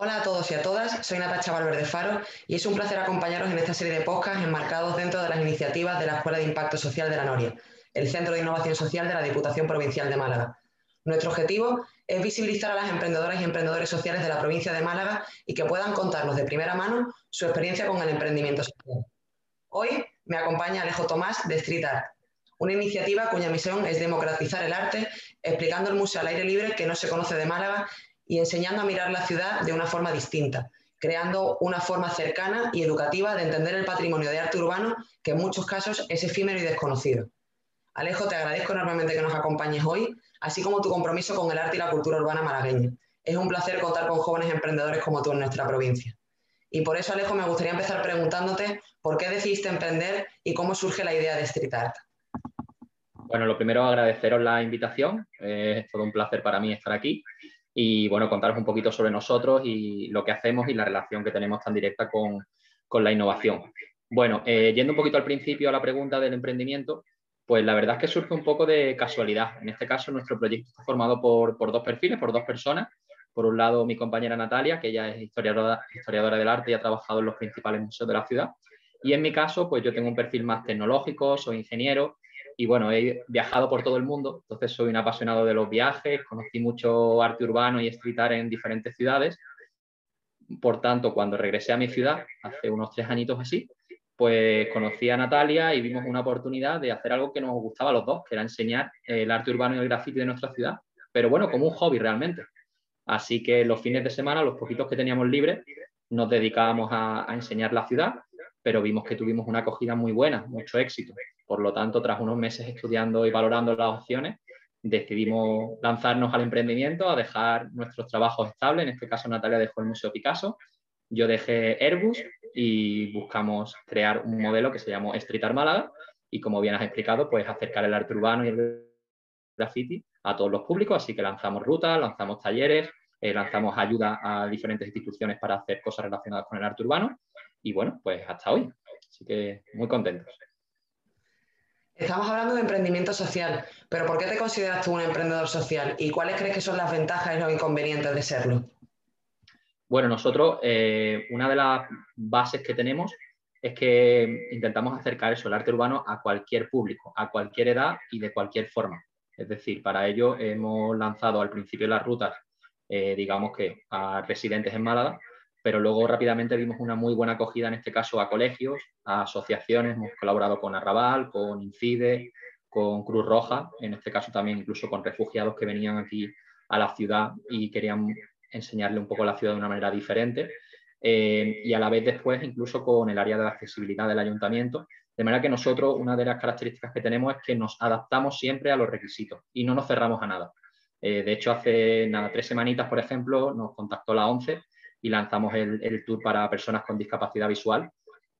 días, soy Natacha Valverde Faro y es un placer acompañaros en esta serie de podcasts enmarcados dentro de las iniciativas de la Escuela de Impacto Social de la Noria, el Centro de Innovación Social de la Diputación Provincial de Málaga. Nuestro objetivo es visibilizar a las emprendedoras y emprendedores sociales de la provincia de Málaga y que puedan contarnos de primera mano su experiencia con el emprendimiento social. Hoy me acompaña Alejo Tomás de Street Art, una iniciativa cuya misión es democratizar el arte, explicando el museo al aire libre que no se conoce de Málaga y enseñando a mirar la ciudad de una forma distinta, creando una forma cercana y educativa de entender el patrimonio de arte urbano que en muchos casos es efímero y desconocido. Alejo, te agradezco enormemente que nos acompañes hoy, así como tu compromiso con el arte y la cultura urbana malagueña. Es un placer contar con jóvenes emprendedores como tú en nuestra provincia. Y por eso, Alejo, me gustaría empezar preguntándote por qué decidiste emprender y cómo surge la idea de Street Art. Bueno, lo primero agradeceros la invitación. es todo un placer para mí estar aquí y bueno, contaros un poquito sobre nosotros y lo que hacemos y la relación que tenemos tan directa con, la innovación. Bueno, eh, yendo un poquito al principio a la pregunta del emprendimiento, pues la verdad es que surge un poco de casualidad. En este caso, nuestro proyecto está formado por, dos perfiles, por dos personas. Por un lado, mi compañera Natalia, que ella es historiadora, historiadora del arte y ha trabajado en los principales museos de la ciudad. Y en mi caso, pues yo tengo un perfil más tecnológico, soy ingeniero y bueno, he viajado por todo el mundo, entonces soy un apasionado de los viajes, conocí mucho arte urbano y street art en diferentes ciudades. Por tanto, cuando regresé a mi ciudad, hace unos tres añitos así, pues conocí a Natalia y vimos una oportunidad de hacer algo que nos gustaba a los dos, que era enseñar el arte urbano y el graffiti de nuestra ciudad, pero bueno, como un hobby realmente. Así que los fines de semana, los poquitos que teníamos libres, nos dedicábamos a, a enseñar la ciudad, pero vimos que tuvimos una acogida muy buena, mucho éxito. Por lo tanto, tras unos meses estudiando y valorando las opciones, decidimos lanzarnos al emprendimiento, a dejar nuestros trabajos estables. En este caso, Natalia dejó el Museo Picasso, yo dejé Airbus y buscamos crear un modelo que se llamó Street Art Málaga y como bien has explicado, pues acercar el arte urbano y el graffiti a todos los públicos, así que lanzamos rutas, lanzamos talleres, eh, lanzamos ayuda a diferentes instituciones para hacer cosas relacionadas con el arte urbano y bueno, pues hasta hoy. Así que muy contentos. Estamos hablando de emprendimiento social, pero ¿por qué te consideras tú un emprendedor social y cuáles crees que son las ventajas y los inconvenientes de serlo? Bueno, nosotros, eh, una de las bases que tenemos es que intentamos acercar eso, el arte urbano, a cualquier público, a cualquier edad y de cualquier forma. Es decir, para ello hemos lanzado al principio las rutas, eh, digamos que a residentes en Málaga, pero luego rápidamente vimos una muy buena acogida, en este caso a colegios, a asociaciones, hemos colaborado con Arrabal, con Incide, con Cruz Roja, en este caso también incluso con refugiados que venían aquí a la ciudad y querían enseñarle un poco la ciudad de una manera diferente. Eh, y a la vez después incluso con el área de accesibilidad del ayuntamiento. De manera que nosotros una de las características que tenemos es que nos adaptamos siempre a los requisitos y no nos cerramos a nada. Eh, de hecho, hace nada, tres semanitas, por ejemplo, nos contactó la ONCE y lanzamos el, tour para personas con discapacidad visual.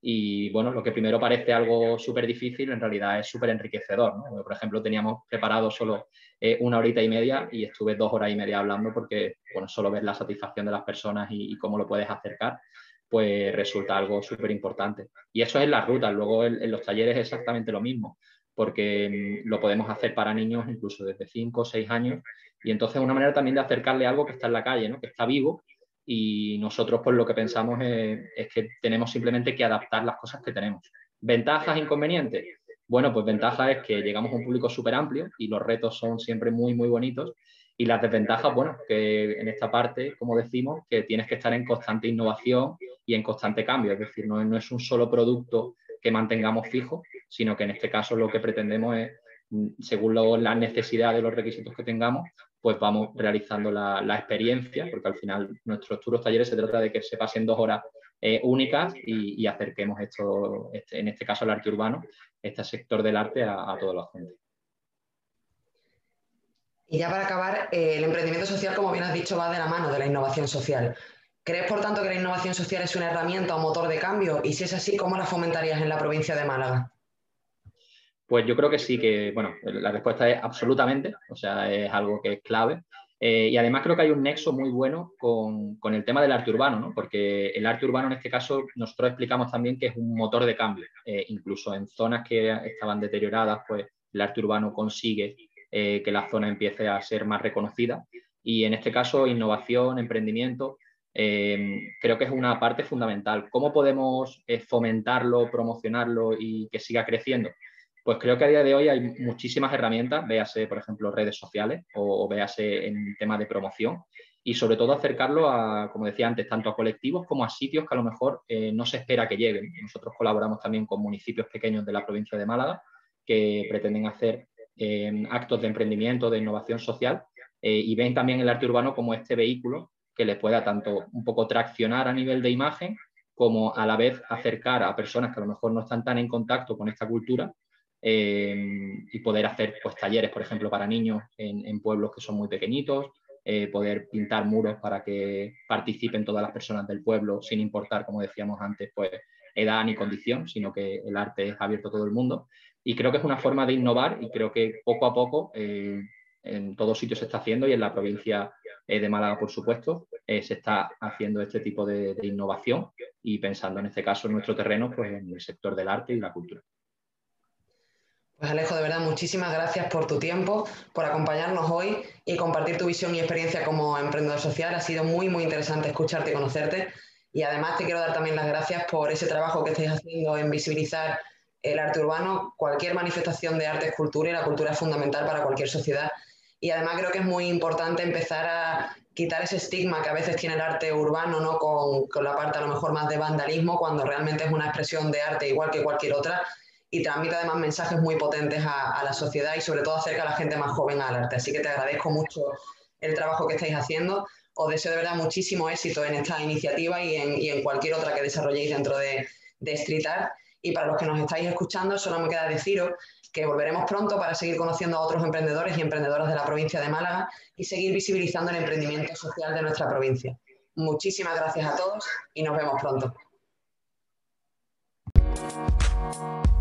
Y bueno, lo que primero parece algo súper difícil, en realidad es súper enriquecedor. Por ejemplo, teníamos preparado solo eh, una horita y media y estuve dos horas y media hablando porque, bueno, solo ver la satisfacción de las personas y, cómo lo puedes acercar, pues resulta algo súper importante. Y eso es la ruta. Luego en, los talleres es exactamente lo mismo, porque mm, lo podemos hacer para niños incluso desde 5 o 6 años. Y entonces es una manera también de acercarle algo que está en la calle, ¿no? que está vivo y nosotros pues lo que pensamos es, que tenemos simplemente que adaptar las cosas que tenemos. ¿Ventajas, inconvenientes? Bueno, pues ventaja es que llegamos a un público súper amplio y los retos son siempre muy, muy bonitos. Y las desventajas, bueno, que en esta parte, como decimos, que tienes que estar en constante innovación y en constante cambio. Es decir, no, no es un solo producto que mantengamos fijo, sino que en este caso lo que pretendemos es, según las necesidades de los requisitos que tengamos, pues vamos realizando la, experiencia, porque al final nuestros turos talleres se trata de que se pasen dos horas únicas y, acerquemos esto, este, en este caso el arte urbano, este sector del arte a, toda la gente. Y ya para acabar, eh, el emprendimiento social, como bien has dicho, va de la mano de la innovación social. ¿Crees, por tanto, que la innovación social es una herramienta o motor de cambio? Y si es así, ¿cómo la fomentarías en la provincia de Málaga? Pues yo creo que sí, que bueno, la respuesta es absolutamente, o sea, es algo que es clave. Eh, y además creo que hay un nexo muy bueno con, el tema del arte urbano, ¿no? porque el arte urbano en este caso nosotros explicamos también que es un motor de cambio. Eh, incluso en zonas que estaban deterioradas, pues el arte urbano consigue eh, que la zona empiece a ser más reconocida. Y en este caso, innovación, emprendimiento, creo que es una parte fundamental. ¿Cómo podemos fomentarlo, promocionarlo y que siga creciendo? Pues creo que a día de hoy hay muchísimas herramientas, véase, por ejemplo, redes sociales o, véase en tema de promoción y sobre todo acercarlo a, como decía antes, tanto a colectivos como a sitios que a lo mejor eh, no se espera que lleguen. Nosotros colaboramos también con municipios pequeños de la provincia de Málaga que pretenden hacer actos de emprendimiento, de innovación social y ven también el arte urbano como este vehículo que le pueda tanto un poco traccionar a nivel de imagen como a la vez acercar a personas que a lo mejor no están tan en contacto con esta cultura eh, y poder hacer pues, talleres, por ejemplo, para niños en, pueblos que son muy pequeñitos, eh, poder pintar muros para que participen todas las personas del pueblo sin importar, como decíamos antes, pues edad ni condición, sino que el arte es abierto a todo el mundo. Y creo que es una forma de innovar y creo que poco a poco eh, en todos sitios se está haciendo y en la provincia eh, de Málaga, por supuesto, se está haciendo este tipo de, innovación y pensando en este caso en nuestro terreno, pues en el sector del arte y la cultura. Pues Alejo, de verdad, muchísimas gracias por tu tiempo, por acompañarnos hoy y compartir tu visión y experiencia como emprendedor social. Ha sido muy, muy interesante escucharte y conocerte. Y además te quiero dar también las gracias por ese trabajo que estáis haciendo en visibilizar el arte urbano. Cualquier manifestación de arte es cultura y la cultura es fundamental para cualquier sociedad y además creo que es muy importante empezar a quitar ese estigma que a veces tiene el arte urbano, ¿no? Con, con, la parte a lo mejor más de vandalismo, cuando realmente es una expresión de arte igual que cualquier otra y transmite además mensajes muy potentes a, a, la sociedad y sobre todo acerca a la gente más joven al arte. Así que te agradezco mucho el trabajo que estáis haciendo. Os deseo de verdad muchísimo éxito en esta iniciativa y en, y en cualquier otra que desarrolléis dentro de, de Street Art. Y para los que nos estáis escuchando, solo me queda deciros que volveremos pronto para seguir conociendo a otros emprendedores y emprendedoras de la provincia de Málaga y seguir visibilizando el emprendimiento social de nuestra provincia. Muchísimas gracias a todos y nos vemos pronto.